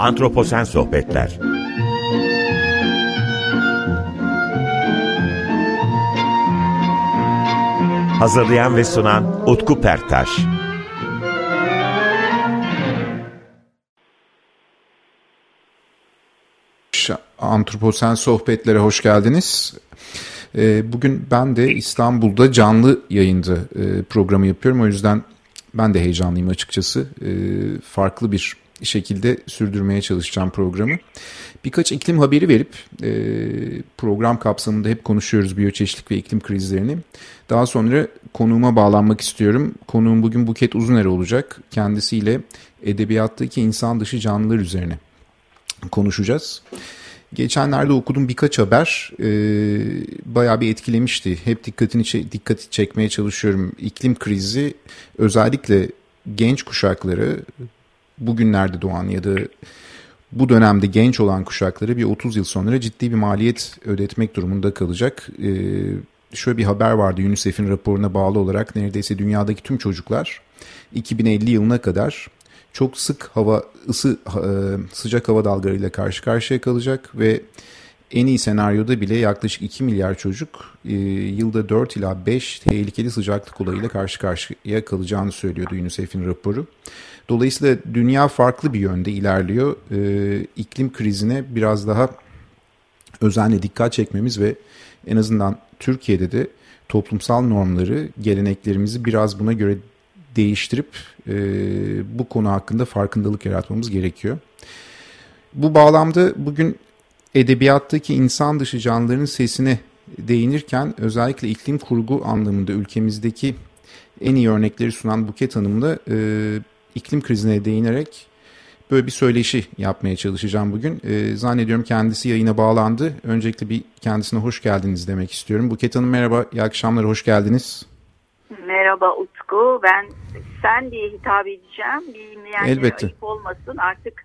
Antroposen Sohbetler Hazırlayan ve sunan Utku Perktaş Antroposen Sohbetlere hoş geldiniz. Ee, bugün ben de İstanbul'da canlı yayında e, programı yapıyorum. O yüzden ben de heyecanlıyım açıkçası. Ee, farklı bir şekilde sürdürmeye çalışacağım programı. Birkaç iklim haberi verip e, program kapsamında hep konuşuyoruz biyoçeşitlik ve iklim krizlerini. Daha sonra konuğuma bağlanmak istiyorum. Konuğum bugün Buket Uzuner olacak. Kendisiyle edebiyattaki insan dışı canlılar üzerine konuşacağız. Geçenlerde okudum birkaç haber e, bayağı bir etkilemişti. Hep dikkatini dikkati çekmeye çalışıyorum. İklim krizi özellikle genç kuşakları bugünlerde doğan ya da bu dönemde genç olan kuşakları bir 30 yıl sonra ciddi bir maliyet ödetmek durumunda kalacak. E, şöyle bir haber vardı UNICEF'in raporuna bağlı olarak neredeyse dünyadaki tüm çocuklar 2050 yılına kadar çok sık hava ısı e, sıcak hava dalgalarıyla karşı karşıya kalacak ve en iyi senaryoda bile yaklaşık 2 milyar çocuk e, yılda 4 ila 5 tehlikeli sıcaklık olayıyla karşı karşıya kalacağını söylüyordu UNICEF'in raporu. Dolayısıyla dünya farklı bir yönde ilerliyor. E, iklim krizine biraz daha özenle dikkat çekmemiz ve en azından Türkiye'de de toplumsal normları, geleneklerimizi biraz buna göre değiştirip e, bu konu hakkında farkındalık yaratmamız gerekiyor. Bu bağlamda bugün edebiyattaki insan dışı canlıların sesine değinirken özellikle iklim kurgu anlamında ülkemizdeki en iyi örnekleri sunan Buket Hanım'la e, iklim krizine değinerek böyle bir söyleşi yapmaya çalışacağım bugün. E, zannediyorum kendisi yayına bağlandı. Öncelikle bir kendisine hoş geldiniz demek istiyorum. Buket Hanım merhaba, iyi akşamlar, hoş geldiniz. Merhaba Utku. Ben sen diye hitap edeceğim. Bilmeyenlere Elbette. ayıp olmasın. Artık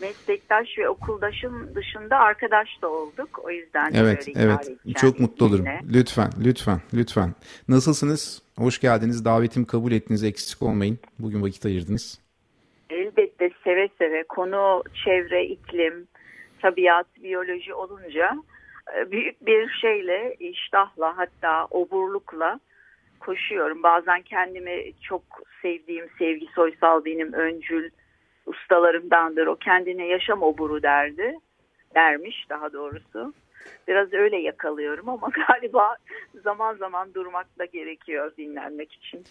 meslektaş ve okuldaşın dışında arkadaş da olduk. O yüzden Evet, böyle evet. Çok mutlu olurum. Lütfen, lütfen, lütfen. Nasılsınız? Hoş geldiniz. Davetimi kabul ettiniz. Eksik olmayın. Bugün vakit ayırdınız. Elbette seve seve konu çevre, iklim, tabiat, biyoloji olunca e, büyük bir şeyle, iştahla hatta oburlukla koşuyorum. Bazen kendimi çok sevdiğim Sevgi Soysal benim öncül ustalarımdandır. O kendine yaşam oburu derdi. Dermiş daha doğrusu. Biraz öyle yakalıyorum ama galiba zaman zaman durmak da gerekiyor dinlenmek için.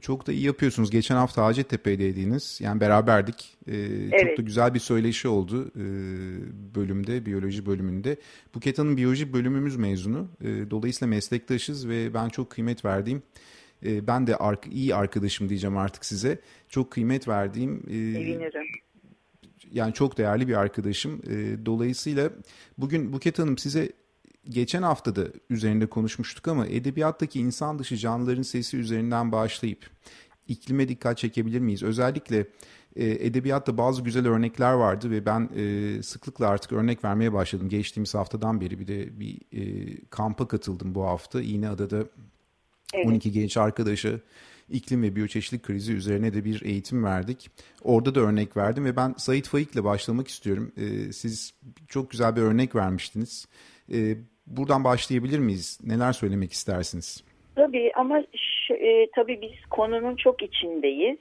Çok da iyi yapıyorsunuz. Geçen hafta Hacettepe'deydiniz. Yani beraberdik. Ee, Çok Evet. da güzel bir söyleşi oldu e, bölümde, biyoloji bölümünde. Buket Hanım biyoloji bölümümüz mezunu. E, dolayısıyla meslektaşız ve ben çok kıymet verdiğim, e, ben de ar- iyi arkadaşım diyeceğim artık size. Çok kıymet verdiğim e, Sevinirim. yani çok değerli bir arkadaşım. E, dolayısıyla bugün Buket Hanım size geçen hafta da üzerinde konuşmuştuk ama edebiyattaki insan dışı canlıların sesi üzerinden başlayıp iklime dikkat çekebilir miyiz? Özellikle e, edebiyatta bazı güzel örnekler vardı ve ben e, sıklıkla artık örnek vermeye başladım. Geçtiğimiz haftadan beri bir de bir e, kampa katıldım bu hafta. İğneada'da Evet. 12 genç arkadaşa iklim ve biyoçeşitlik krizi üzerine de bir eğitim verdik. Orada da örnek verdim ve ben Sait Faik'le başlamak istiyorum. Ee, siz çok güzel bir örnek vermiştiniz. Ee, buradan başlayabilir miyiz? Neler söylemek istersiniz? Tabii ama şu, e, tabii biz konunun çok içindeyiz.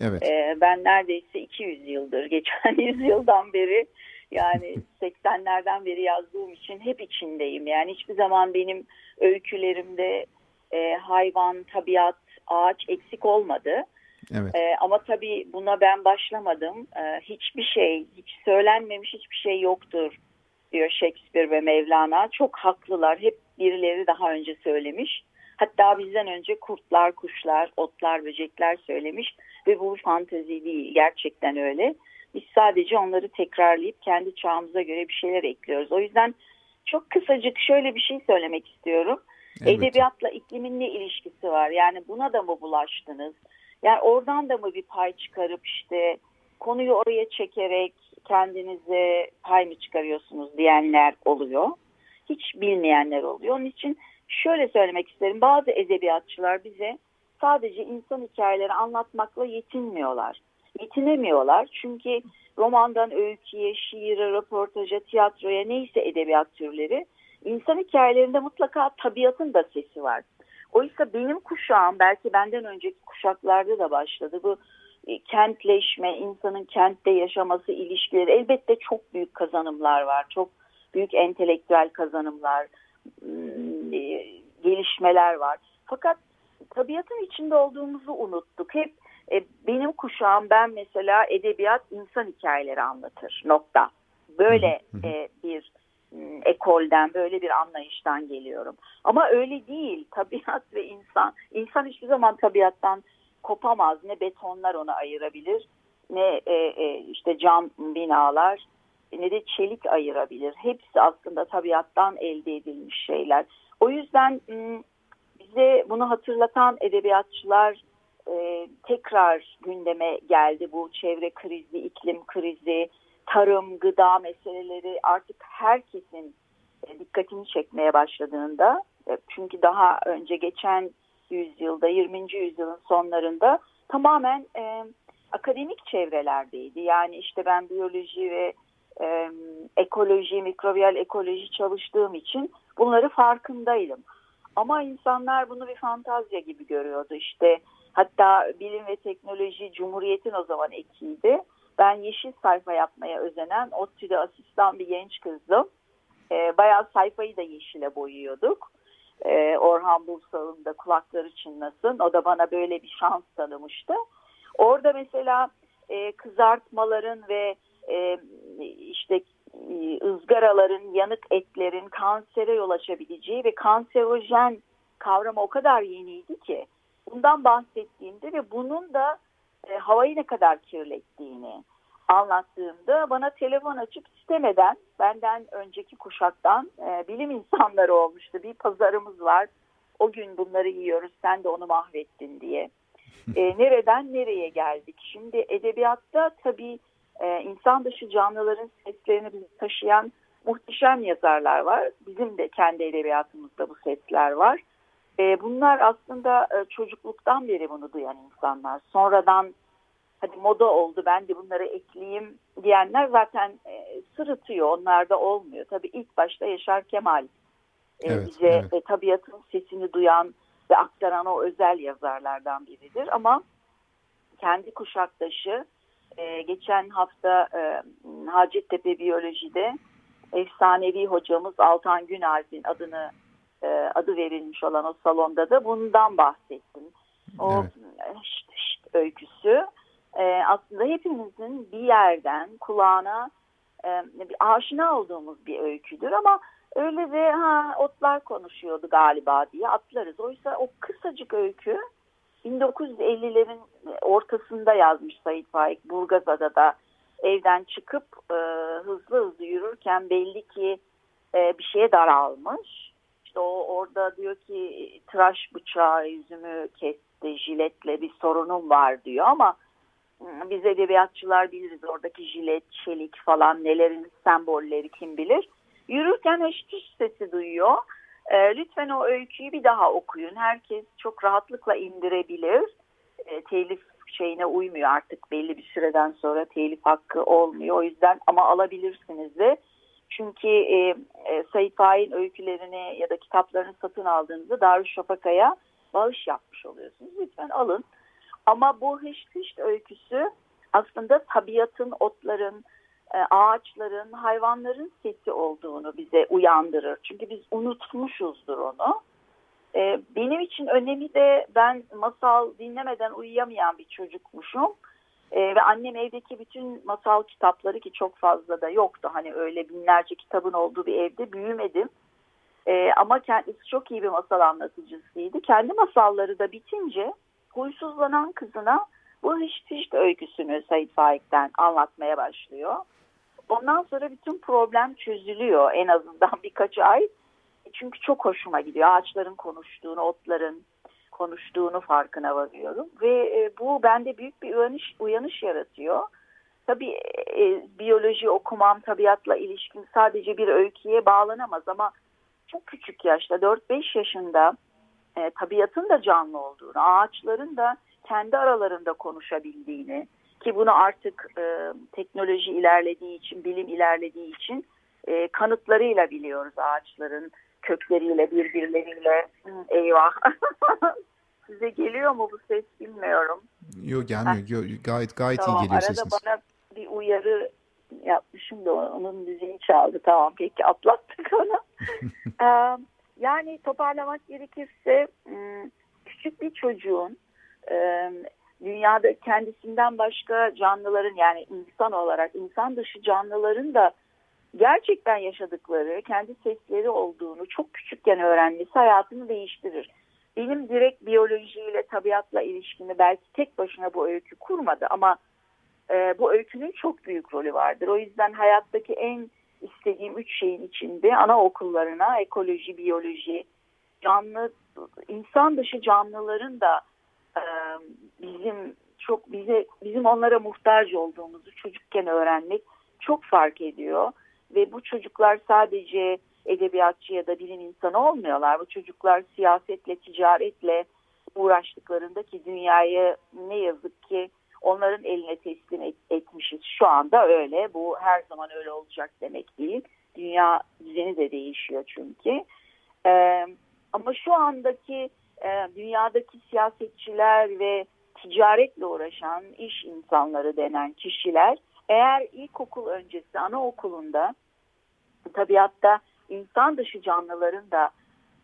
Evet. Ee, ben neredeyse 200 yıldır, geçen yüzyıldan beri yani 80'lerden beri yazdığım için hep içindeyim. Yani hiçbir zaman benim öykülerimde e, hayvan, tabiat, ağaç eksik olmadı. Evet. Ee, ama tabii buna ben başlamadım. Ee, hiçbir şey, hiç söylenmemiş hiçbir şey yoktur diyor Shakespeare ve Mevlana. Çok haklılar. Hep birileri daha önce söylemiş. Hatta bizden önce kurtlar, kuşlar, otlar, böcekler söylemiş ve bu fantezi değil. Gerçekten öyle. Biz sadece onları tekrarlayıp kendi çağımıza göre bir şeyler ekliyoruz. O yüzden çok kısacık şöyle bir şey söylemek istiyorum. Elbette. Edebiyatla iklimin ne ilişkisi var? Yani buna da mı bulaştınız? Yani oradan da mı bir pay çıkarıp işte konuyu oraya çekerek kendinize pay mı çıkarıyorsunuz diyenler oluyor. Hiç bilmeyenler oluyor. Onun için şöyle söylemek isterim. Bazı edebiyatçılar bize sadece insan hikayeleri anlatmakla yetinmiyorlar. yetinemiyorlar. Çünkü romandan öyküye, şiire, röportaja, tiyatroya neyse edebiyat türleri insan hikayelerinde mutlaka tabiatın da sesi var. Oysa benim kuşağım belki benden önceki kuşaklarda da başladı. Bu e, kentleşme, insanın kentte yaşaması, ilişkileri elbette çok büyük kazanımlar var. Çok büyük entelektüel kazanımlar, e, gelişmeler var. Fakat tabiatın içinde olduğumuzu unuttuk. Hep e, benim kuşağım ben mesela edebiyat insan hikayeleri anlatır nokta. Böyle e, bir ekolden böyle bir anlayıştan geliyorum. Ama öyle değil. Tabiat ve insan, insan hiçbir zaman tabiattan kopamaz. Ne betonlar onu ayırabilir, ne e, e, işte cam binalar, ne de çelik ayırabilir. Hepsi aslında tabiattan elde edilmiş şeyler. O yüzden bize bunu hatırlatan edebiyatçılar e, tekrar gündeme geldi. Bu çevre krizi, iklim krizi, tarım, gıda meseleleri artık herkesin e, dikkatini çekmeye başladığında e, çünkü daha önce geçen yüzyılda 20. yüzyılın sonlarında tamamen e, akademik çevrelerdeydi. Yani işte ben biyoloji ve e, ekoloji, mikrobiyal ekoloji çalıştığım için bunları farkındaydım. Ama insanlar bunu bir fantazya gibi görüyordu. İşte hatta bilim ve teknoloji Cumhuriyet'in o zaman ekiydi. Ben yeşil sayfa yapmaya özenen ODTÜ'de asistan bir genç kızdım. E, bayağı sayfayı da yeşile boyuyorduk. E, Orhan Bulsal'ın da kulakları çınlasın. O da bana böyle bir şans tanımıştı. Orada mesela e, kızartmaların ve e, işte e, ızgaraların, yanık etlerin kansere yol açabileceği ve kanserojen kavramı o kadar yeniydi ki bundan bahsettiğimde ve bunun da e, havayı ne kadar kirlettiğini anlattığımda bana telefon açıp istemeden benden önceki kuşaktan e, bilim insanları olmuştu. Bir pazarımız var. O gün bunları yiyoruz. Sen de onu mahvettin diye. E, nereden nereye geldik? Şimdi edebiyatta tabii e, insan dışı canlıların seslerini bizi taşıyan muhteşem yazarlar var. Bizim de kendi edebiyatımızda bu sesler var. E, bunlar aslında e, çocukluktan beri bunu duyan insanlar. Sonradan hadi moda oldu ben de bunları ekleyeyim diyenler zaten e, sırıtıyor. Onlarda olmuyor. Tabii ilk başta Yaşar Kemal e, evet, bize evet. E, tabiatın sesini duyan ve aktaran o özel yazarlardan biridir. Ama kendi kuşaktaşı e, geçen hafta e, Hacettepe Biyoloji'de efsanevi hocamız Altan Günalp'in adını e, adı verilmiş olan o salonda da bundan bahsettim. O evet. şişt, şişt öyküsü e, aslında hepimizin bir yerden kulağına e, bir aşina olduğumuz bir öyküdür ama öyle de ha otlar konuşuyordu galiba diye atlarız. Oysa o kısacık öykü 1950'lerin ortasında yazmış Sayit Faik Burgazada'da evden çıkıp e, hızlı hızlı yürürken belli ki e, bir şeye daralmış. İşte o orada diyor ki tıraş bıçağı yüzümü kesti jiletle bir sorunum var diyor ama biz edebiyatçılar biliriz oradaki jilet, çelik falan nelerin sembolleri kim bilir. Yürürken eştiş sesi duyuyor. E, lütfen o öyküyü bir daha okuyun. Herkes çok rahatlıkla indirebilir. E, telif şeyine uymuyor artık belli bir süreden sonra telif hakkı olmuyor. O yüzden ama alabilirsiniz de. Çünkü e, e, Sayit Faik'in öykülerini ya da kitaplarını satın aldığınızda Darüşşafaka'ya bağış yapmış oluyorsunuz. Lütfen alın. Ama bu hışt hışt öyküsü aslında tabiatın, otların, e, ağaçların, hayvanların sesi olduğunu bize uyandırır. Çünkü biz unutmuşuzdur onu. E, benim için önemi de ben masal dinlemeden uyuyamayan bir çocukmuşum. E, ve annem evdeki bütün masal kitapları ki çok fazla da yoktu. Hani öyle binlerce kitabın olduğu bir evde büyümedim. ama kendisi çok iyi bir masal anlatıcısıydı. Kendi masalları da bitince huysuzlanan kızına bu hiç hiç öyküsünü Said Faik'ten anlatmaya başlıyor. Ondan sonra bütün problem çözülüyor en azından birkaç ay. Çünkü çok hoşuma gidiyor. Ağaçların konuştuğunu, otların konuştuğunu farkına varıyorum. Ve e, bu bende büyük bir uyanış, uyanış yaratıyor. Tabii e, biyoloji okumam, tabiatla ilişkim sadece bir öyküye bağlanamaz ama çok küçük yaşta 4-5 yaşında e, tabiatın da canlı olduğunu, ağaçların da kendi aralarında konuşabildiğini ki bunu artık e, teknoloji ilerlediği için, bilim ilerlediği için e, kanıtlarıyla biliyoruz ağaçların kökleriyle birbirleriyle. Eyvah. Size geliyor mu bu ses bilmiyorum. Yok gelmiyor. Yo, gayet gayet tamam, iyi geliyor arada sesiniz. bana bir uyarı yapmışım da onun müziğini çaldı. Tamam peki atlattık onu. ee, yani toparlamak gerekirse ıı, küçük bir çocuğun ıı, dünyada kendisinden başka canlıların yani insan olarak insan dışı canlıların da gerçekten yaşadıkları kendi sesleri olduğunu çok küçükken öğrenmesi hayatını değiştirir. Benim direkt biyolojiyle tabiatla ilişkimi belki tek başına bu öykü kurmadı ama e, bu öykünün çok büyük rolü vardır. O yüzden hayattaki en istediğim üç şeyin içinde anaokullarına ekoloji, biyoloji, canlı, insan dışı canlıların da e, bizim çok bize bizim onlara muhtaç olduğumuzu çocukken öğrenmek çok fark ediyor ve bu çocuklar sadece edebiyatçı ya da bilim insanı olmuyorlar. Bu çocuklar siyasetle, ticaretle uğraştıklarında ki dünyayı ne yazık ki onların eline teslim et, etmişiz. Şu anda öyle. Bu her zaman öyle olacak demek değil. Dünya düzeni de değişiyor çünkü. Ee, ama şu andaki e, dünyadaki siyasetçiler ve ticaretle uğraşan iş insanları denen kişiler eğer ilkokul öncesi anaokulunda tabiatta insan dışı canlıların da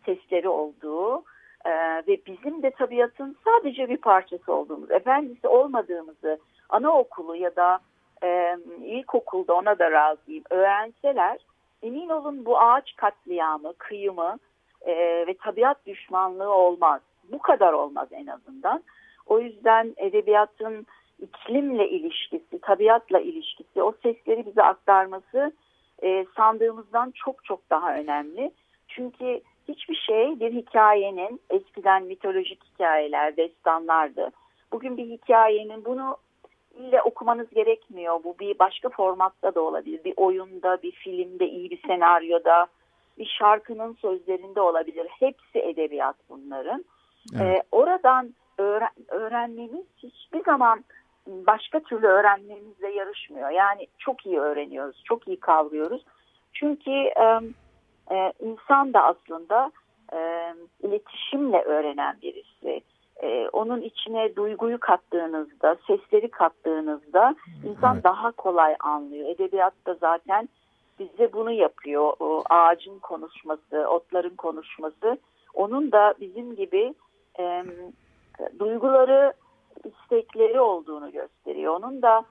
sesleri olduğu e, ve bizim de tabiatın sadece bir parçası olduğumuz, efendisi olmadığımızı anaokulu ya da e, ilkokulda ona da razıyım öğrenseler emin olun bu ağaç katliamı, kıyımı e, ve tabiat düşmanlığı olmaz. Bu kadar olmaz en azından. O yüzden edebiyatın iklimle ilişkisi, tabiatla ilişkisi, o sesleri bize aktarması e, sandığımızdan çok çok daha önemli. Çünkü hiçbir şey bir hikayenin eskiden mitolojik hikayeler, destanlardı. Bugün bir hikayenin bunu ile okumanız gerekmiyor. Bu bir başka formatta da olabilir. Bir oyunda, bir filmde, iyi bir senaryoda, bir şarkının sözlerinde olabilir. Hepsi edebiyat bunların. Evet. Ee, oradan öğren öğrenmemiz hiçbir zaman başka türlü öğrenmemizle yarışmıyor. Yani çok iyi öğreniyoruz, çok iyi kavruyoruz. Çünkü e, e, insan da aslında e, iletişimle öğrenen birisi. E, onun içine duyguyu kattığınızda, sesleri kattığınızda insan evet. daha kolay anlıyor. Edebiyatta zaten bize bunu yapıyor. O ağacın konuşması, otların konuşması. Onun da bizim gibi e, duyguları istekleri olduğunu gösteriyor. Onun da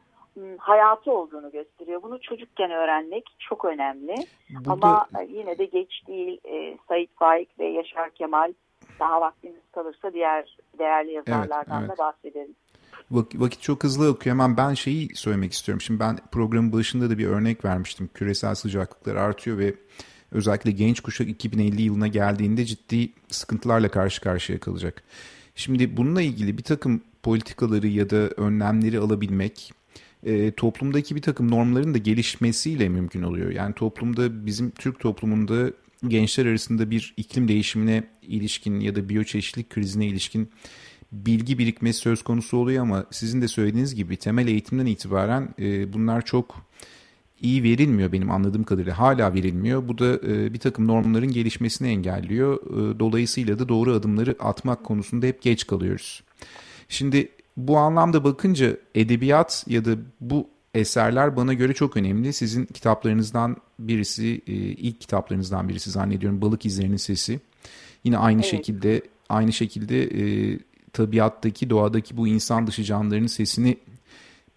hayatı olduğunu gösteriyor. Bunu çocukken öğrenmek çok önemli. Burada... Ama yine de geç değil. E, Sait Faik ve Yaşar Kemal daha vaktimiz kalırsa diğer değerli yazarlardan evet, evet. da bahsederiz. Vakit çok hızlı akıyor. Hemen ben şeyi söylemek istiyorum. Şimdi ben programın başında da bir örnek vermiştim. Küresel sıcaklıklar artıyor ve özellikle genç kuşak 2050 yılına geldiğinde ciddi sıkıntılarla karşı karşıya kalacak. Şimdi bununla ilgili bir takım politikaları ya da önlemleri alabilmek e, toplumdaki bir takım normların da gelişmesiyle mümkün oluyor. Yani toplumda bizim Türk toplumunda gençler arasında bir iklim değişimine ilişkin ya da biyoçeşitlik krizine ilişkin bilgi birikmesi söz konusu oluyor ama sizin de söylediğiniz gibi temel eğitimden itibaren e, bunlar çok iyi verilmiyor benim anladığım kadarıyla. Hala verilmiyor. Bu da e, bir takım normların gelişmesini engelliyor. E, dolayısıyla da doğru adımları atmak konusunda hep geç kalıyoruz. Şimdi bu anlamda bakınca edebiyat ya da bu eserler bana göre çok önemli. Sizin kitaplarınızdan birisi, e, ilk kitaplarınızdan birisi zannediyorum Balık İzlerinin Sesi. Yine aynı evet. şekilde aynı şekilde e, tabiattaki, doğadaki bu insan dışı canlıların sesini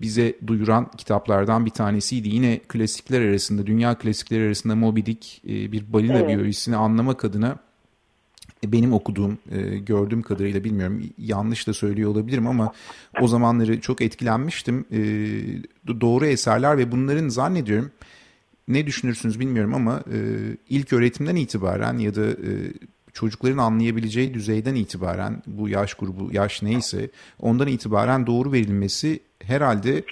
bize duyuran kitaplardan bir tanesiydi. Yine klasikler arasında, dünya klasikleri arasında Moby Dick e, bir balina evet. biyolojisini anlamak adına e, benim okuduğum, e, gördüğüm kadarıyla bilmiyorum yanlış da söylüyor olabilirim ama o zamanları çok etkilenmiştim. Doğru eserler ve bunların zannediyorum ne düşünürsünüz bilmiyorum ama ilk öğretimden itibaren ya da çocukların anlayabileceği düzeyden itibaren bu yaş grubu yaş neyse ondan itibaren doğru verilmesi herhalde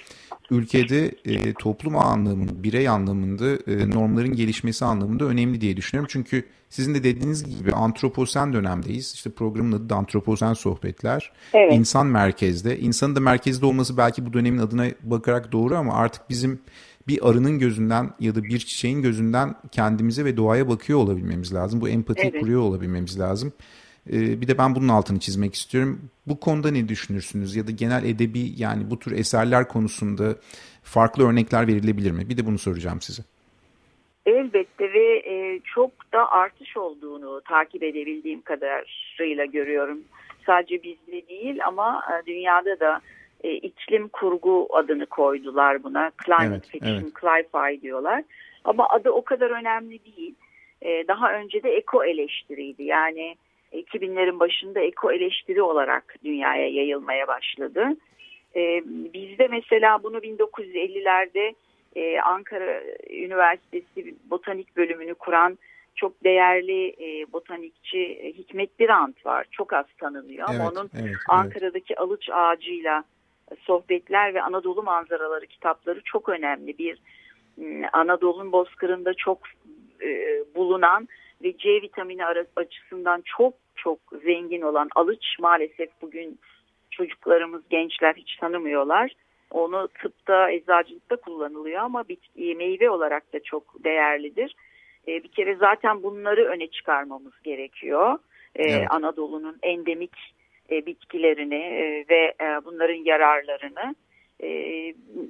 ülkede e, toplum anlamında, birey anlamında e, normların gelişmesi anlamında önemli diye düşünüyorum. Çünkü sizin de dediğiniz gibi antroposen dönemdeyiz. İşte programın adı da antroposen sohbetler. Evet. İnsan merkezde. İnsanın da merkezde olması belki bu dönemin adına bakarak doğru ama artık bizim bir arının gözünden ya da bir çiçeğin gözünden kendimize ve doğaya bakıyor olabilmemiz lazım. Bu empati evet. kuruyor olabilmemiz lazım. Ee, bir de ben bunun altını çizmek istiyorum. Bu konuda ne düşünürsünüz ya da genel edebi yani bu tür eserler konusunda farklı örnekler verilebilir mi? Bir de bunu soracağım size. Elbette ve e, çok da artış olduğunu takip edebildiğim kadarıyla görüyorum. Sadece bizde değil ama e, dünyada da e, iklim kurgu adını koydular buna. Climate evet, fiction, evet. cli-fi diyorlar. Ama adı o kadar önemli değil. Daha önce de eko eleştiriydi. Yani 2000'lerin başında eko eleştiri olarak dünyaya yayılmaya başladı. E, bizde mesela bunu 1950'lerde e, Ankara Üniversitesi botanik bölümünü kuran çok değerli e, botanikçi Hikmet Birant var. Çok az tanınıyor ama evet, onun evet, Ankara'daki evet. alıç ağacıyla sohbetler ve Anadolu manzaraları kitapları çok önemli. Bir Anadolu'nun bozkırında çok e, bulunan ve C vitamini açısından çok çok zengin olan alıç maalesef bugün çocuklarımız, gençler hiç tanımıyorlar. Onu tıpta, eczacılıkta kullanılıyor ama bitki, meyve olarak da çok değerlidir. E, bir kere zaten bunları öne çıkarmamız gerekiyor. E, evet. Anadolu'nun endemik e, bitkilerini e, ve e, bunların yararlarını. E,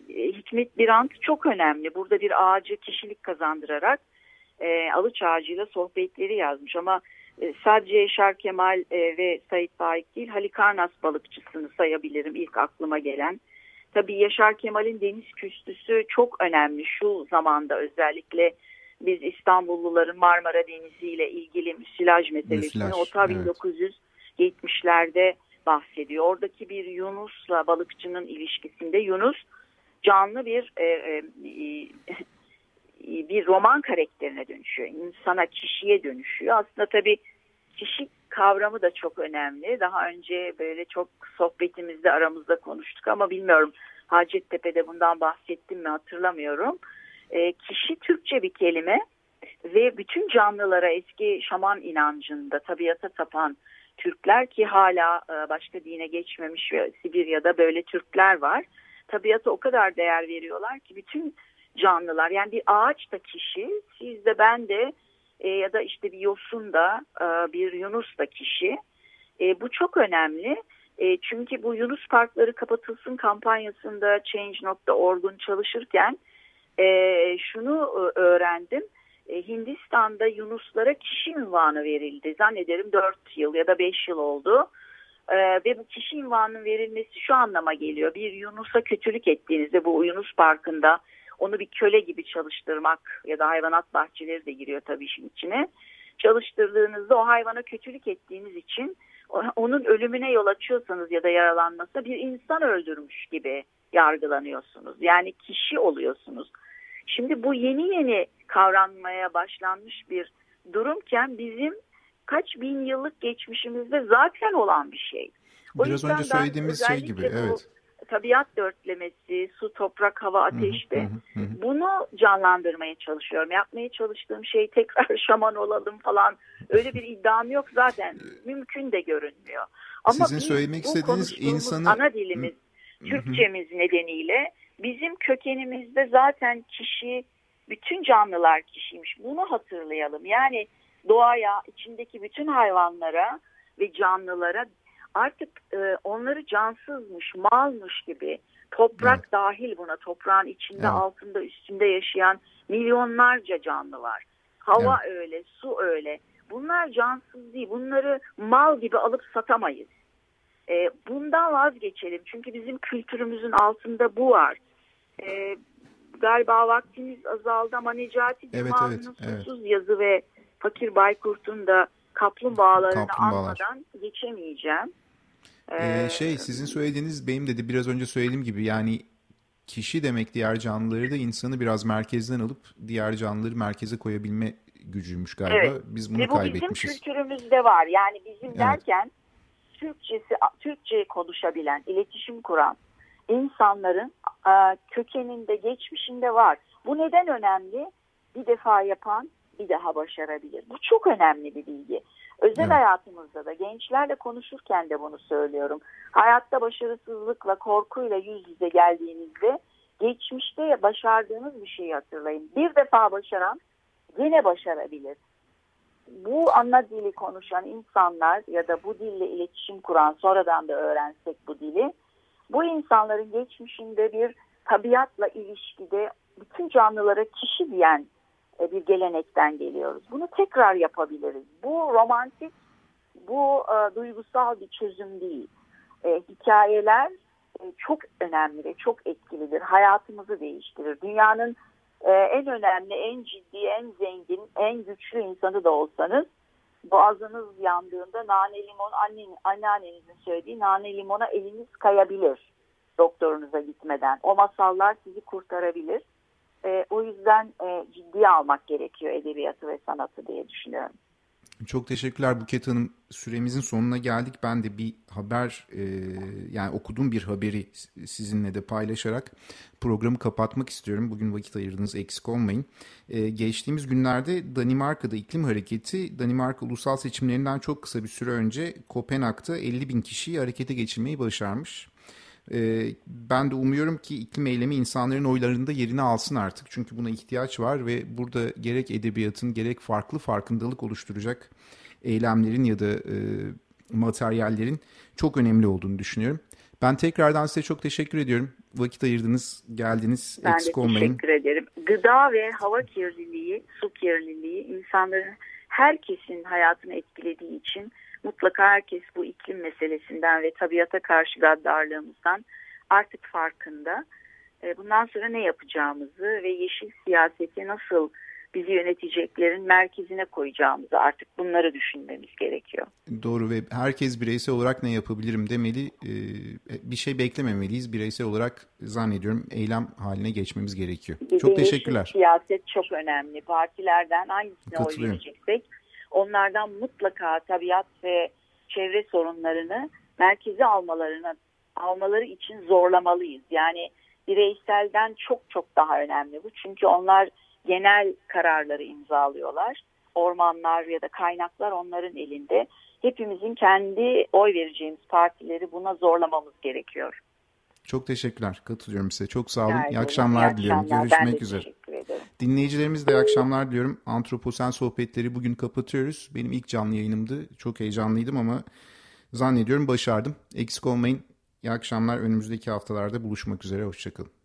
Hikmet Birant çok önemli. Burada bir ağacı kişilik kazandırarak e, alıç ağacıyla sohbetleri yazmış ama e, sadece Yaşar Kemal e, ve Sait Faik değil Halikarnas balıkçısını sayabilirim ilk aklıma gelen. Tabii Yaşar Kemal'in deniz küstüsü çok önemli şu zamanda özellikle biz İstanbulluların Marmara Denizi ile ilgili müsilaj meselesini müsilaj, o ta evet. 1970'lerde bahsediyor. Oradaki bir Yunus'la balıkçının ilişkisinde Yunus canlı bir e, e, bir roman karakterine dönüşüyor. İnsana, kişiye dönüşüyor. Aslında tabii kişi kavramı da çok önemli. Daha önce böyle çok sohbetimizde aramızda konuştuk ama bilmiyorum Hacettepe'de bundan bahsettim mi hatırlamıyorum. E, kişi Türkçe bir kelime ve bütün canlılara eski şaman inancında tabiata tapan Türkler ki hala e, başka dine geçmemiş ve Sibirya'da böyle Türkler var. Tabiata o kadar değer veriyorlar ki bütün canlılar. Yani bir ağaç da kişi siz de ben de e, ya da işte bir yosun da e, bir yunus da kişi. E, bu çok önemli. E, çünkü bu yunus parkları kapatılsın kampanyasında change.org'un çalışırken e, şunu e, öğrendim. E, Hindistan'da yunuslara kişi ünvanı verildi. Zannederim 4 yıl ya da 5 yıl oldu. Ee, ve bu kişi ünvanının verilmesi şu anlama geliyor. Bir Yunus'a kötülük ettiğinizde bu Yunus Parkı'nda onu bir köle gibi çalıştırmak ya da hayvanat bahçeleri de giriyor tabii işin içine. Çalıştırdığınızda o hayvana kötülük ettiğiniz için onun ölümüne yol açıyorsanız ya da yaralanmasına bir insan öldürmüş gibi yargılanıyorsunuz. Yani kişi oluyorsunuz. Şimdi bu yeni yeni kavranmaya başlanmış bir durumken bizim kaç bin yıllık geçmişimizde zaten olan bir şey. O Biraz önce söylediğimiz şey gibi evet tabiat dörtlemesi, su, toprak, hava, ateş de bunu canlandırmaya çalışıyorum. Yapmaya çalıştığım şey tekrar şaman olalım falan öyle bir iddiam yok zaten mümkün de görünmüyor. Ama Sizin söylemek istediğiniz insanı ana dilimiz Türkçemiz nedeniyle bizim kökenimizde zaten kişi bütün canlılar kişiymiş. Bunu hatırlayalım. Yani doğaya, içindeki bütün hayvanlara ve canlılara artık e, onları cansızmış, malmış gibi toprak evet. dahil buna toprağın içinde evet. altında üstünde yaşayan milyonlarca canlı var. Hava evet. öyle, su öyle. Bunlar cansız değil. Bunları mal gibi alıp satamayız. E, bundan vazgeçelim. Çünkü bizim kültürümüzün altında bu var. E, galiba vaktimiz azaldı ama Necati evet, Cuma'nın evet, susuz evet. yazı ve Fakir Baykurt'un da kaplumbağalarını Kaplumbağalar. anmadan geçemeyeceğim. Ee, şey sizin söylediğiniz benim dedi biraz önce söylediğim gibi yani kişi demek diğer canlıları da insanı biraz merkezden alıp diğer canlıları merkeze koyabilme gücüymüş galiba. Evet. Biz bunu Ve bu kaybetmişiz. bizim kültürümüzde var. Yani bizim evet. derken Türkçesi Türkçe konuşabilen, iletişim kuran, insanların e, kökeninde, geçmişinde var. Bu neden önemli? Bir defa yapan bir daha başarabilir. Bu çok önemli bir bilgi. Özel evet. hayatımızda da gençlerle konuşurken de bunu söylüyorum. Hayatta başarısızlıkla, korkuyla yüz yüze geldiğinizde geçmişte başardığınız bir şeyi hatırlayın. Bir defa başaran yine başarabilir. Bu ana dili konuşan insanlar ya da bu dille iletişim kuran sonradan da öğrensek bu dili bu insanların geçmişinde bir tabiatla ilişkide bütün canlılara kişi diyen e, bir gelenekten geliyoruz. Bunu tekrar yapabiliriz. Bu romantik, bu e, duygusal bir çözüm değil. E, hikayeler e, çok önemli ve çok etkilidir. Hayatımızı değiştirir. Dünyanın e, en önemli, en ciddi, en zengin, en güçlü insanı da olsanız boğazınız yandığında nane limon annen, anneannenizin söylediği nane limona eliniz kayabilir doktorunuza gitmeden. O masallar sizi kurtarabilir. E, o yüzden e, ciddiye almak gerekiyor edebiyatı ve sanatı diye düşünüyorum. Çok teşekkürler Buket Hanım. Süremizin sonuna geldik. Ben de bir haber e, yani okuduğum bir haberi sizinle de paylaşarak programı kapatmak istiyorum. Bugün vakit ayırdınız eksik olmayın. E, geçtiğimiz günlerde Danimarka'da iklim hareketi Danimarka ulusal seçimlerinden çok kısa bir süre önce Kopenhag'da 50 bin kişiyi harekete geçirmeyi başarmış. Ee, ben de umuyorum ki iklim eylemi insanların oylarında yerini alsın artık. Çünkü buna ihtiyaç var ve burada gerek edebiyatın gerek farklı farkındalık oluşturacak eylemlerin ya da e, materyallerin çok önemli olduğunu düşünüyorum. Ben tekrardan size çok teşekkür ediyorum. Vakit ayırdınız, geldiniz, ben eksik olmayın. Ben teşekkür ederim. Gıda ve hava kirliliği, su kirliliği insanların herkesin hayatını etkilediği için mutlaka herkes bu iklim meselesinden ve tabiata karşı gaddarlığımızdan artık farkında. E, bundan sonra ne yapacağımızı ve yeşil siyaseti nasıl bizi yöneteceklerin merkezine koyacağımızı artık bunları düşünmemiz gerekiyor. Doğru ve herkes bireysel olarak ne yapabilirim demeli. E, bir şey beklememeliyiz. Bireysel olarak zannediyorum eylem haline geçmemiz gerekiyor. Çok teşekkürler. Siyaset çok önemli. Partilerden hangisine oy vereceksek onlardan mutlaka tabiat ve çevre sorunlarını merkeze almalarını almaları için zorlamalıyız. Yani bireyselden çok çok daha önemli bu. Çünkü onlar genel kararları imzalıyorlar. Ormanlar ya da kaynaklar onların elinde. Hepimizin kendi oy vereceğimiz partileri buna zorlamamız gerekiyor. Çok teşekkürler. Katılıyorum size. Çok sağ olun. İyi akşamlar iyi diliyorum. Akşamlar. Görüşmek üzere. Dinleyicilerimiz de iyi akşamlar diliyorum. Antroposen sohbetleri bugün kapatıyoruz. Benim ilk canlı yayınımdı. Çok heyecanlıydım ama zannediyorum başardım. Eksik olmayın. İyi akşamlar. Önümüzdeki haftalarda buluşmak üzere. Hoşçakalın.